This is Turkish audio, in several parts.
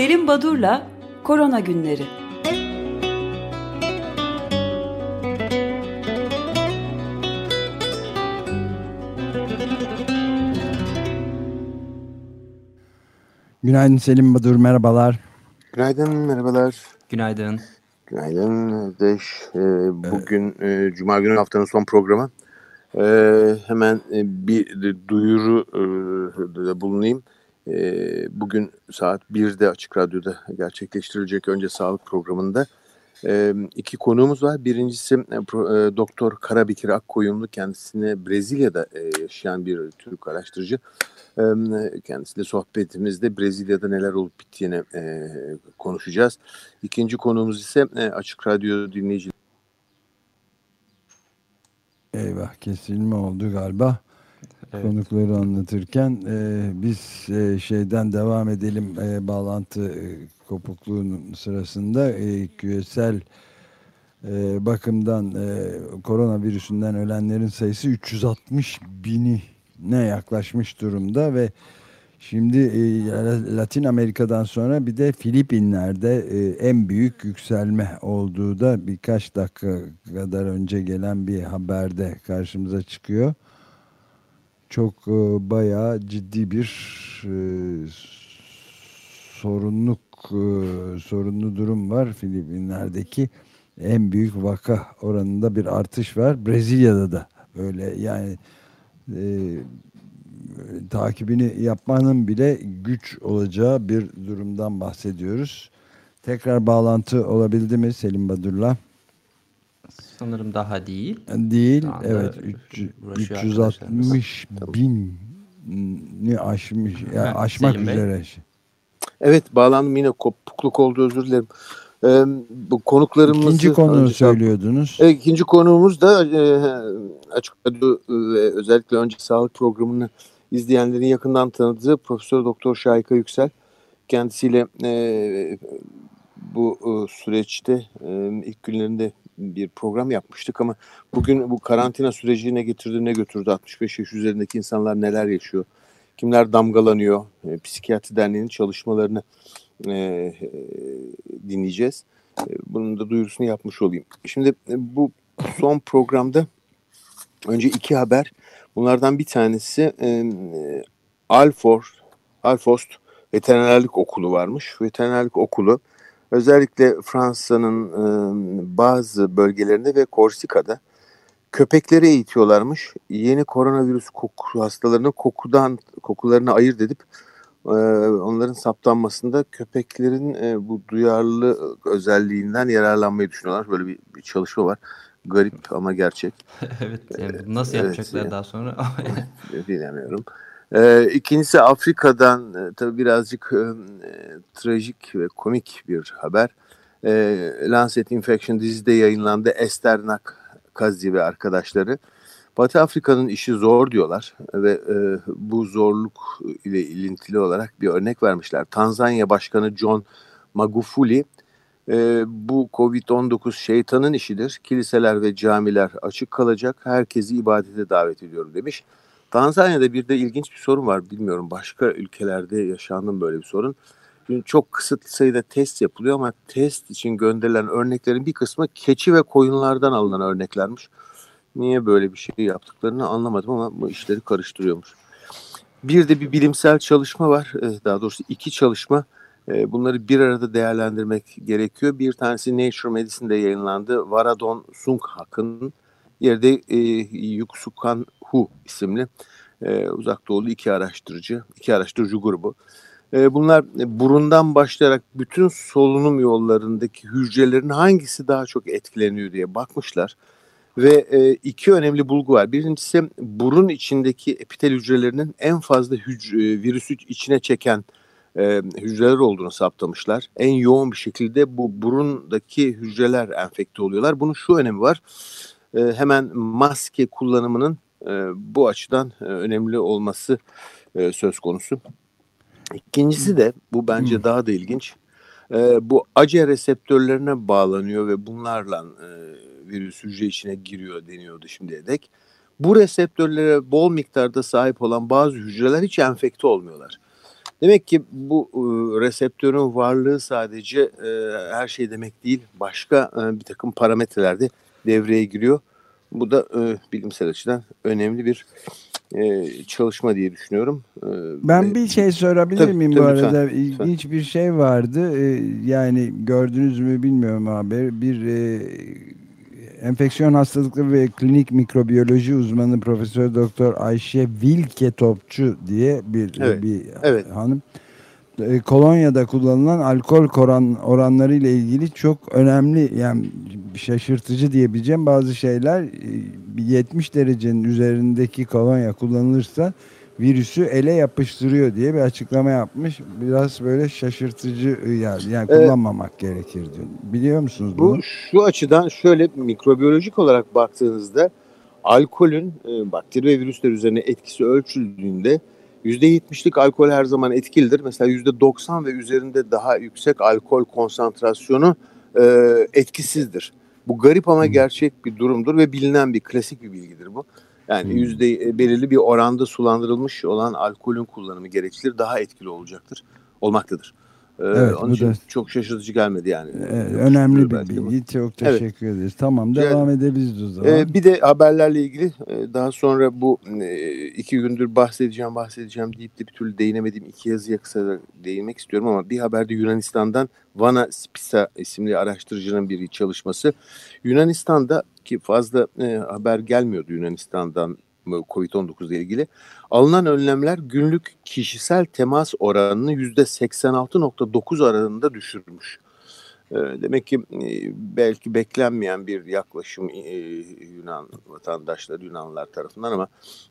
Selim Badur'la Korona Günleri. Günaydın Selim Badur, merhabalar. Günaydın, merhabalar. Günaydın. Günaydın Özdeş. Ee, bugün e, Cuma günü haftanın son programı. Ee, hemen e, bir duyuru e, bulunayım. E, bugün saat 1'de Açık Radyo'da gerçekleştirilecek önce sağlık programında e, iki konuğumuz var. Birincisi e, e, Doktor Karabekir Akkoyunlu kendisine Brezilya'da e, yaşayan bir Türk araştırıcı. E, kendisiyle sohbetimizde Brezilya'da neler olup bittiğini konuşacağız. İkinci konuğumuz ise Açık Radyo dinleyici. Eyvah kesilme oldu galiba. Evet. konukları anlatırken e, biz e, şeyden devam edelim e, bağlantı e, kopukluğunun sırasında e, küresel e, bakımdan e, koronavirüsünden ölenlerin sayısı 360 bini ne yaklaşmış durumda ve şimdi e, Latin Amerika'dan sonra bir de Filipinler'de e, en büyük yükselme olduğu da birkaç dakika kadar önce gelen bir haberde karşımıza çıkıyor çok e, bayağı ciddi bir e, sorunluk e, sorunlu durum var Filipinler'deki en büyük vaka oranında bir artış var. Brezilya'da da böyle yani e, takibini yapmanın bile güç olacağı bir durumdan bahsediyoruz. Tekrar bağlantı olabildi mi Selim Badur'la? Sanırım daha değil. Değil. Evet. 360 bin ni aşmış. Yani aşmak üzere. Evet bağlandım yine kopukluk oldu özür dilerim. Ee, bu konuklarımızı... İkinci konuğu söylüyordunuz. E, ikinci konuğumuz da e, Açık Radyo ve özellikle önce sağlık programını izleyenlerin yakından tanıdığı Profesör Doktor Şahika Yüksel. Kendisiyle e, bu e, süreçte e, ilk günlerinde bir program yapmıştık ama bugün bu karantina süreci ne getirdi ne götürdü? 65 yaş üzerindeki insanlar neler yaşıyor? Kimler damgalanıyor? E, psikiyatri derneğinin çalışmalarını e, e, dinleyeceğiz. E, bunun da duyurusunu yapmış olayım. Şimdi e, bu son programda önce iki haber. Bunlardan bir tanesi e, Alfor Alfost veterinerlik okulu varmış. Veterinerlik okulu özellikle Fransa'nın e, bazı bölgelerinde ve Korsika'da köpekleri eğitiyorlarmış. Yeni koronavirüs koku hastalarını kokudan kokularını ayırt edip e, onların saptanmasında köpeklerin e, bu duyarlı özelliğinden yararlanmayı düşünüyorlar. Böyle bir, bir çalışma var. Garip ama gerçek. evet, yani nasıl yapacaklar evet, daha sonra? bilemiyorum. Ee, ikincisi Afrika'dan e, tabii birazcık e, trajik ve komik bir haber. E, Lancet Infection dizide yayınlandı. Esther Nakazi ve arkadaşları. Batı Afrika'nın işi zor diyorlar ve e, bu zorluk ile ilintili olarak bir örnek vermişler. Tanzanya Başkanı John Magufuli e, bu Covid-19 şeytanın işidir. Kiliseler ve camiler açık kalacak. Herkesi ibadete davet ediyorum demiş. Tanzanya'da bir de ilginç bir sorun var. Bilmiyorum başka ülkelerde yaşandı böyle bir sorun. Çok kısıtlı sayıda test yapılıyor ama test için gönderilen örneklerin bir kısmı keçi ve koyunlardan alınan örneklermiş. Niye böyle bir şey yaptıklarını anlamadım ama bu işleri karıştırıyormuş. Bir de bir bilimsel çalışma var. Eh, daha doğrusu iki çalışma. Eh, bunları bir arada değerlendirmek gerekiyor. Bir tanesi Nature Medicine'de yayınlandı. Varadon Sunghak'ın yerde e, Yuksukan Hu isimli e, uzak doğulu iki araştırıcı, iki araştırıcı grubu. E, bunlar burundan başlayarak bütün solunum yollarındaki hücrelerin hangisi daha çok etkileniyor diye bakmışlar. Ve e, iki önemli bulgu var. Birincisi burun içindeki epitel hücrelerinin en fazla hücre, virüsü içine çeken e, hücreler olduğunu saptamışlar. En yoğun bir şekilde bu burundaki hücreler enfekte oluyorlar. Bunun şu önemi var. E, hemen maske kullanımının e, bu açıdan e, önemli olması e, söz konusu. İkincisi de bu bence hmm. daha da ilginç. E, bu ACE reseptörlerine bağlanıyor ve bunlarla e, virüs hücre içine giriyor deniyordu şimdiye dek. Bu reseptörlere bol miktarda sahip olan bazı hücreler hiç enfekte olmuyorlar. Demek ki bu e, reseptörün varlığı sadece e, her şey demek değil. Başka e, bir takım parametrelerde devreye giriyor. Bu da e, bilimsel açıdan önemli bir e, çalışma diye düşünüyorum. E, ben bir şey sorabilir tabii, miyim tabii, bu arada? Lütfen, İlginç lütfen. bir şey vardı. E, yani gördünüz mü bilmiyorum haber. Bir e, enfeksiyon hastalıkları ve klinik mikrobiyoloji uzmanı Profesör Doktor Ayşe Vilke Topçu diye bir evet, bir evet. hanım e, kolonyada kullanılan alkol oran, oranları ile ilgili çok önemli yani şaşırtıcı diyebileceğim bazı şeyler 70 e, derecenin üzerindeki kolonya kullanılırsa virüsü ele yapıştırıyor diye bir açıklama yapmış. Biraz böyle şaşırtıcı yani, yani kullanmamak ee, gerekir diyor. Biliyor musunuz bunu? Bu şu açıdan şöyle mikrobiyolojik olarak baktığınızda alkolün e, bakteri ve virüsler üzerine etkisi ölçüldüğünde %70'lik alkol her zaman etkilidir. Mesela %90 ve üzerinde daha yüksek alkol konsantrasyonu e, etkisizdir. Bu garip ama gerçek bir durumdur ve bilinen bir klasik bir bilgidir bu. Yani yüzde e, belirli bir oranda sulandırılmış olan alkolün kullanımı gereksilir daha etkili olacaktır, olmaktadır. Ee, evet, onun için da, çok şaşırtıcı gelmedi yani. E, önemli bir bilgi. Çok teşekkür evet. ederiz. Tamam devam yani, edebiliriz o zaman. E, bir de haberlerle ilgili e, daha sonra bu e, iki gündür bahsedeceğim bahsedeceğim deyip de bir türlü değinemediğim iki yazıya kısa değinmek istiyorum ama bir haberde Yunanistan'dan Vana Spisa isimli araştırıcının bir çalışması. Yunanistan'da ki fazla e, haber gelmiyordu Yunanistan'dan COVID-19 ile ilgili. Alınan önlemler günlük kişisel temas oranını %86.9 aralığında düşürmüş. Ee, demek ki e, belki beklenmeyen bir yaklaşım e, Yunan vatandaşları, Yunanlılar tarafından ama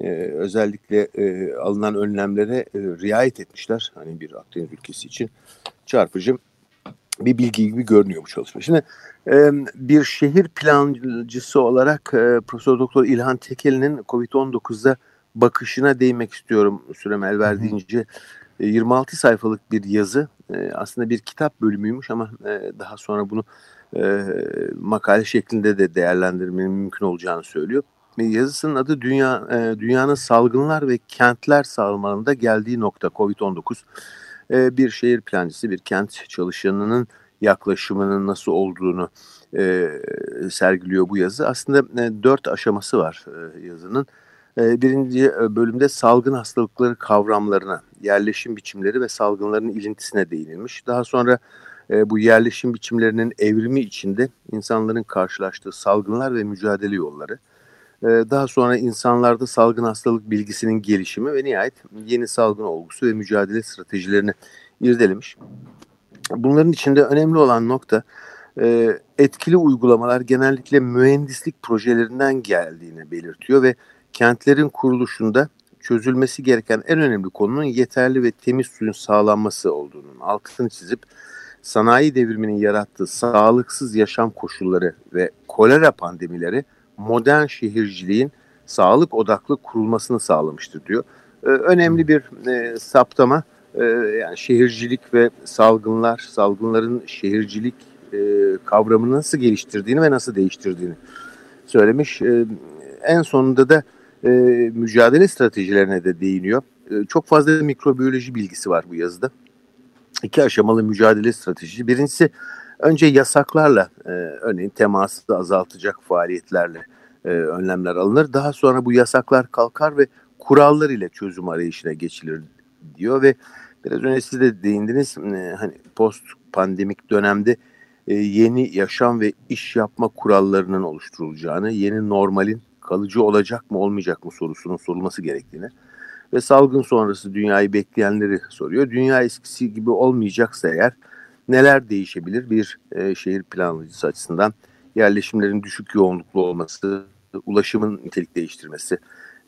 e, özellikle alınan önlemlere riayet etmişler. Hani bir Akdeniz ülkesi için çarpıcı bir bilgi gibi görünüyor bu çalışma. Şimdi bir şehir plancısı olarak Profesör Doktor İlhan Tekeli'nin COVID-19'da bakışına değinmek istiyorum sürem el verdiğince. 26 sayfalık bir yazı aslında bir kitap bölümüymüş ama daha sonra bunu makale şeklinde de değerlendirmenin mümkün olacağını söylüyor. Yazısının adı Dünya Dünyanın Salgınlar ve Kentler Sağlamanında Geldiği Nokta COVID-19. Bir şehir plancısı, bir kent çalışanının yaklaşımının nasıl olduğunu e, sergiliyor bu yazı. Aslında e, dört aşaması var e, yazının. E, birinci e, bölümde salgın hastalıkları kavramlarına, yerleşim biçimleri ve salgınların ilintisine değinilmiş. Daha sonra e, bu yerleşim biçimlerinin evrimi içinde insanların karşılaştığı salgınlar ve mücadele yolları. E, daha sonra insanlarda salgın hastalık bilgisinin gelişimi ve nihayet yeni salgın olgusu ve mücadele stratejilerini irdelemiş. Bunların içinde önemli olan nokta e, etkili uygulamalar genellikle mühendislik projelerinden geldiğini belirtiyor ve kentlerin kuruluşunda çözülmesi gereken en önemli konunun yeterli ve temiz suyun sağlanması olduğunun altını çizip sanayi devriminin yarattığı sağlıksız yaşam koşulları ve kolera pandemileri modern şehirciliğin sağlık odaklı kurulmasını sağlamıştır diyor. Ee, önemli bir e, saptama e, yani şehircilik ve salgınlar, salgınların şehircilik e, kavramını nasıl geliştirdiğini ve nasıl değiştirdiğini söylemiş. E, en sonunda da e, mücadele stratejilerine de değiniyor. E, çok fazla mikrobiyoloji bilgisi var bu yazıda. İki aşamalı mücadele stratejisi. Birincisi önce yasaklarla, e, örneğin teması azaltacak faaliyetlerle e, önlemler alınır. Daha sonra bu yasaklar kalkar ve kurallar ile çözüm arayışına geçilir diyor ve biraz önce siz de değindiniz e, hani post pandemik dönemde e, yeni yaşam ve iş yapma kurallarının oluşturulacağını, yeni normalin kalıcı olacak mı olmayacak mı sorusunun sorulması gerektiğini ve salgın sonrası dünyayı bekleyenleri soruyor. Dünya eskisi gibi olmayacaksa eğer neler değişebilir bir e, şehir planlayıcısı açısından? Yerleşimlerin düşük yoğunluklu olması, ulaşımın nitelik değiştirmesi,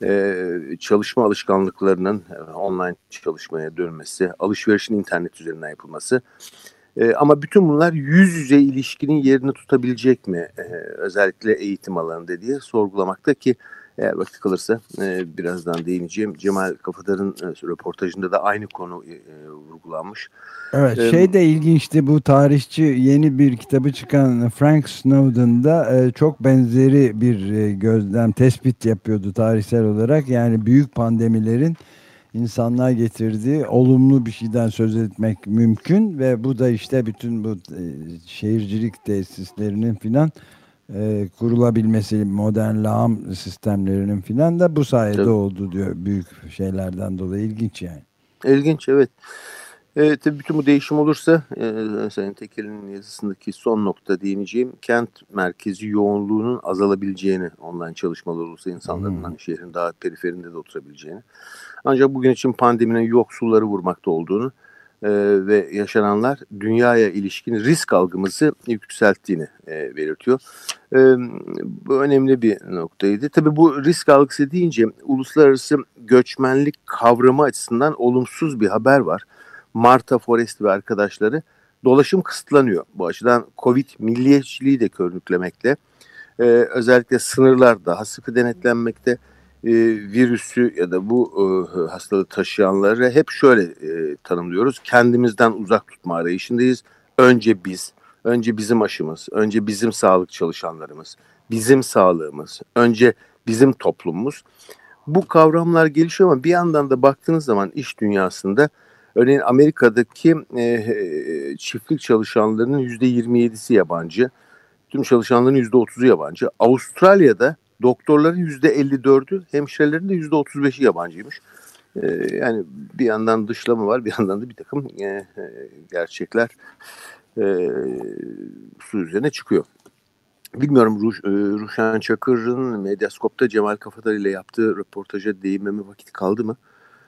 e, çalışma alışkanlıklarının e, online çalışmaya dönmesi, alışverişin internet üzerinden yapılması. E, ama bütün bunlar yüz yüze ilişkinin yerini tutabilecek mi özellikle eğitim alanında diye sorgulamakta ki eğer vakit kalırsa e, birazdan değineceğim. Cemal Kafadar'ın e, röportajında da aynı konu e, e, vurgulanmış. Evet ee, şey de ilginçti bu tarihçi yeni bir kitabı çıkan Frank Snowden'da e, çok benzeri bir e, gözlem tespit yapıyordu tarihsel olarak. Yani büyük pandemilerin insanlığa getirdiği olumlu bir şeyden söz etmek mümkün ve bu da işte bütün bu e, şehircilik tesislerinin filan e, kurulabilmesi modern lağım sistemlerinin filan da bu sayede Tabii. oldu diyor büyük şeylerden dolayı ilginç yani. İlginç evet. E, tabii bütün bu değişim olursa e, Sayın Tekel'in yazısındaki son nokta diyeceğim kent merkezi yoğunluğunun azalabileceğini online çalışmalar olursa insanların hmm. hani şehrin daha periferinde de oturabileceğini. Ancak bugün için pandeminin yoksulları vurmakta olduğunu e, ve yaşananlar dünyaya ilişkin risk algımızı yükselttiğini e, belirtiyor. E, bu önemli bir noktaydı. Tabii bu risk algısı deyince uluslararası göçmenlik kavramı açısından olumsuz bir haber var. Marta Forest ve arkadaşları dolaşım kısıtlanıyor. Bu açıdan Covid milliyetçiliği de körüklemekte. Ee, özellikle sınırlar daha sıkı denetlenmekte. Ee, virüsü ya da bu e, hastalığı taşıyanları hep şöyle e, tanımlıyoruz. Kendimizden uzak tutma arayışındayız. Önce biz, önce bizim aşımız, önce bizim sağlık çalışanlarımız, bizim sağlığımız, önce bizim toplumumuz. Bu kavramlar gelişiyor ama bir yandan da baktığınız zaman iş dünyasında Örneğin Amerika'daki e, çiftlik çalışanlarının %27'si yabancı. Tüm çalışanların %30'u yabancı. Avustralya'da doktorların %54'ü, hemşirelerin de %35'i yabancıymış. E, yani bir yandan dışlama var, bir yandan da bir takım e, gerçekler e, su üzerine çıkıyor. Bilmiyorum Ruş, e, Ruşen Çakır'ın Medyaskop'ta Cemal Kafadar ile yaptığı röportaja değinmeme vakit kaldı mı?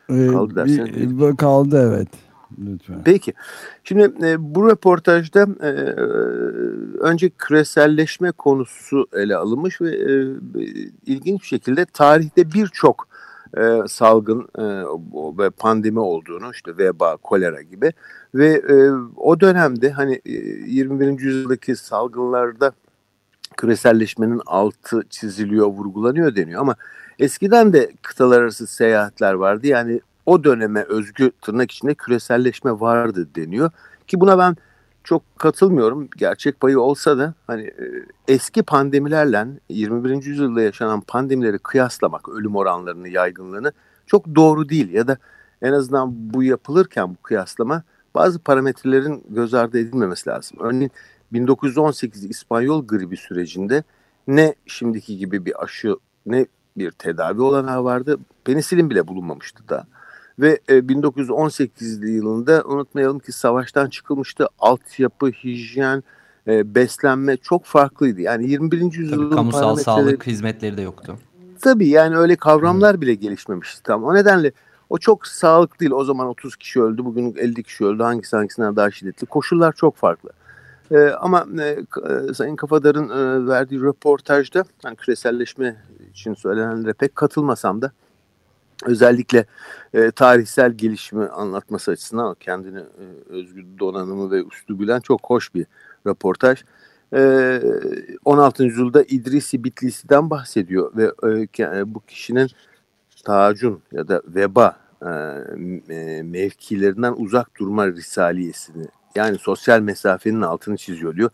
Ee, kaldı derseniz. Bir, kaldı evet. Lütfen. Peki. Şimdi e, bu röportajda e, önce küreselleşme konusu ele alınmış ve e, ilginç bir şekilde tarihte birçok e, salgın e, ve pandemi olduğunu işte veba, kolera gibi ve e, o dönemde hani e, 21. yüzyıldaki salgınlarda küreselleşmenin altı çiziliyor, vurgulanıyor deniyor ama Eskiden de kıtalar arası seyahatler vardı. Yani o döneme özgü tırnak içinde küreselleşme vardı deniyor. Ki buna ben çok katılmıyorum. Gerçek payı olsa da hani e, eski pandemilerle 21. yüzyılda yaşanan pandemileri kıyaslamak, ölüm oranlarını, yaygınlığını çok doğru değil. Ya da en azından bu yapılırken bu kıyaslama bazı parametrelerin göz ardı edilmemesi lazım. Örneğin 1918 İspanyol gribi sürecinde ne şimdiki gibi bir aşı ne bir tedavi olanağı vardı. Penisilin bile bulunmamıştı da. Ve e, 1918 yılında unutmayalım ki savaştan çıkılmıştı. Altyapı, hijyen, e, beslenme çok farklıydı. Yani 21. yüzyılın kamusal sağlık hizmetleri de yoktu. Tabii yani öyle kavramlar bile gelişmemişti tam. O nedenle o çok sağlıklı değil. O zaman 30 kişi öldü, bugün 50 kişi öldü. Hangisi hangisinden daha şiddetli? Koşullar çok farklı. E, ama e, e, Sayın Kafadar'ın e, verdiği röportajda hani küreselleşme için söylenenlere pek katılmasam da özellikle e, tarihsel gelişimi anlatması açısından kendini e, özgü donanımı ve üslubuyla çok hoş bir röportaj. E, 16. yüzyılda İdrisi Bitlisi'den bahsediyor ve e, e, bu kişinin tacun ya da veba e, e, mevkilerinden uzak durma risaliyesini yani sosyal mesafenin altını çiziyor diyor.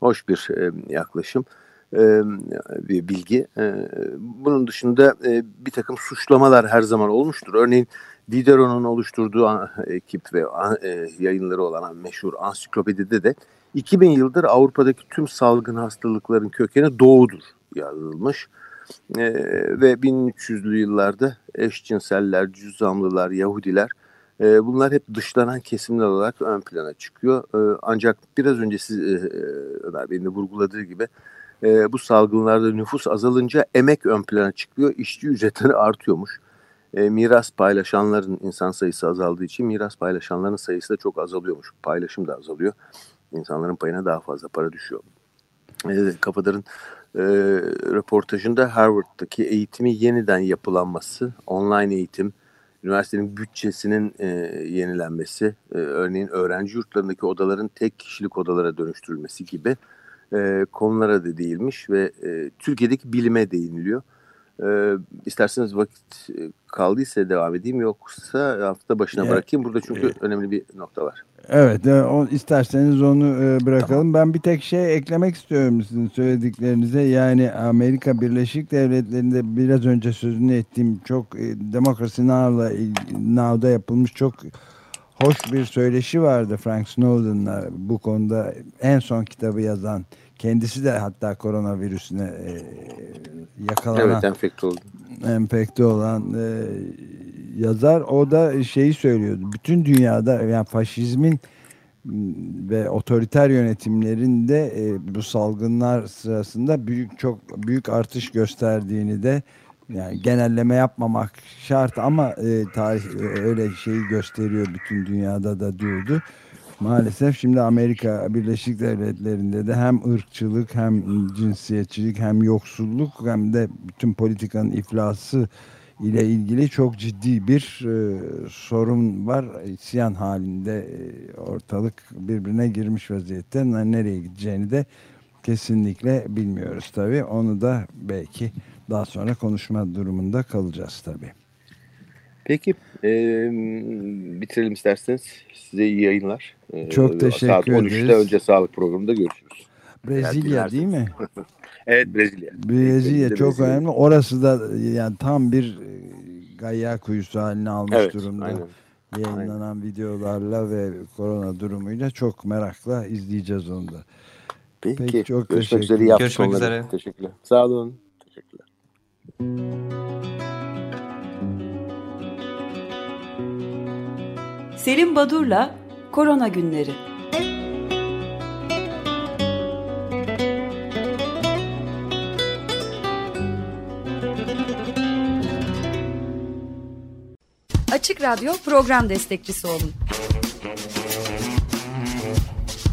Hoş bir e, yaklaşım bir bilgi. E, bunun dışında e, bir takım suçlamalar her zaman olmuştur. Örneğin Diderot'un oluşturduğu ekip ve e, yayınları olan meşhur ansiklopedide de 2000 yıldır Avrupa'daki tüm salgın hastalıkların kökeni doğudur yazılmış. E, ve 1300'lü yıllarda eşcinseller, cüzzamlılar, Yahudiler e, bunlar hep dışlanan kesimler olarak ön plana çıkıyor. E, ancak biraz önce siz e, Ömer Bey'in de vurguladığı gibi e, bu salgınlarda nüfus azalınca emek ön plana çıkıyor. İşçi ücretleri artıyormuş. E, miras paylaşanların insan sayısı azaldığı için miras paylaşanların sayısı da çok azalıyormuş. Paylaşım da azalıyor. İnsanların payına daha fazla para düşüyor. E, Kafadar'ın e, röportajında Harvard'daki eğitimi yeniden yapılanması, online eğitim, üniversitenin bütçesinin e, yenilenmesi, e, örneğin öğrenci yurtlarındaki odaların tek kişilik odalara dönüştürülmesi gibi e, konulara da değilmiş ve e, Türkiye'deki bilime değiniliyor. E, isterseniz vakit e, kaldıysa devam edeyim yoksa hafta başına bırakayım. Burada çünkü e, önemli bir nokta var. Evet, e, o, isterseniz onu e, bırakalım. Tamam. Ben bir tek şey eklemek istiyorum sizin söylediklerinize. Yani Amerika Birleşik Devletleri'nde biraz önce sözünü ettiğim çok e, Demokrasi Now'la Now'da yapılmış çok hoş bir söyleşi vardı Frank Snowden'la bu konuda en son kitabı yazan kendisi de hatta koronavirüsüne e, yakalanan evet, enfekte oldu. Enfekte olan e, yazar o da şeyi söylüyordu. Bütün dünyada yani faşizmin ve otoriter yönetimlerin de e, bu salgınlar sırasında büyük çok büyük artış gösterdiğini de yani genelleme yapmamak şart ama e, tarih öyle şeyi gösteriyor bütün dünyada da diyordu. Maalesef şimdi Amerika Birleşik Devletleri'nde de hem ırkçılık hem cinsiyetçilik hem yoksulluk hem de bütün politikanın iflası ile ilgili çok ciddi bir e, sorun var. İsyan halinde e, ortalık birbirine girmiş vaziyette. Nereye gideceğini de kesinlikle bilmiyoruz tabii. Onu da belki daha sonra konuşma durumunda kalacağız tabii. Peki e, bitirelim isterseniz. Size iyi yayınlar. E, Çok teşekkür Saat 13'te ederiz. önce sağlık programında görüşürüz. Brezilya değil mi? evet Brezilya. Brezilya çok Brezilya. önemli. Orası da yani tam bir e, gayya kuyusu haline almış evet, durumda. Aynen. Yayınlanan aynen. videolarla ve korona durumuyla çok merakla izleyeceğiz onu da. Peki, Peki çok görüşmek üzere. Görüşmek üzere. Teşekkürler. Sağ olun. Selim Badur'la Korona Günleri Açık Radyo program destekçisi olun.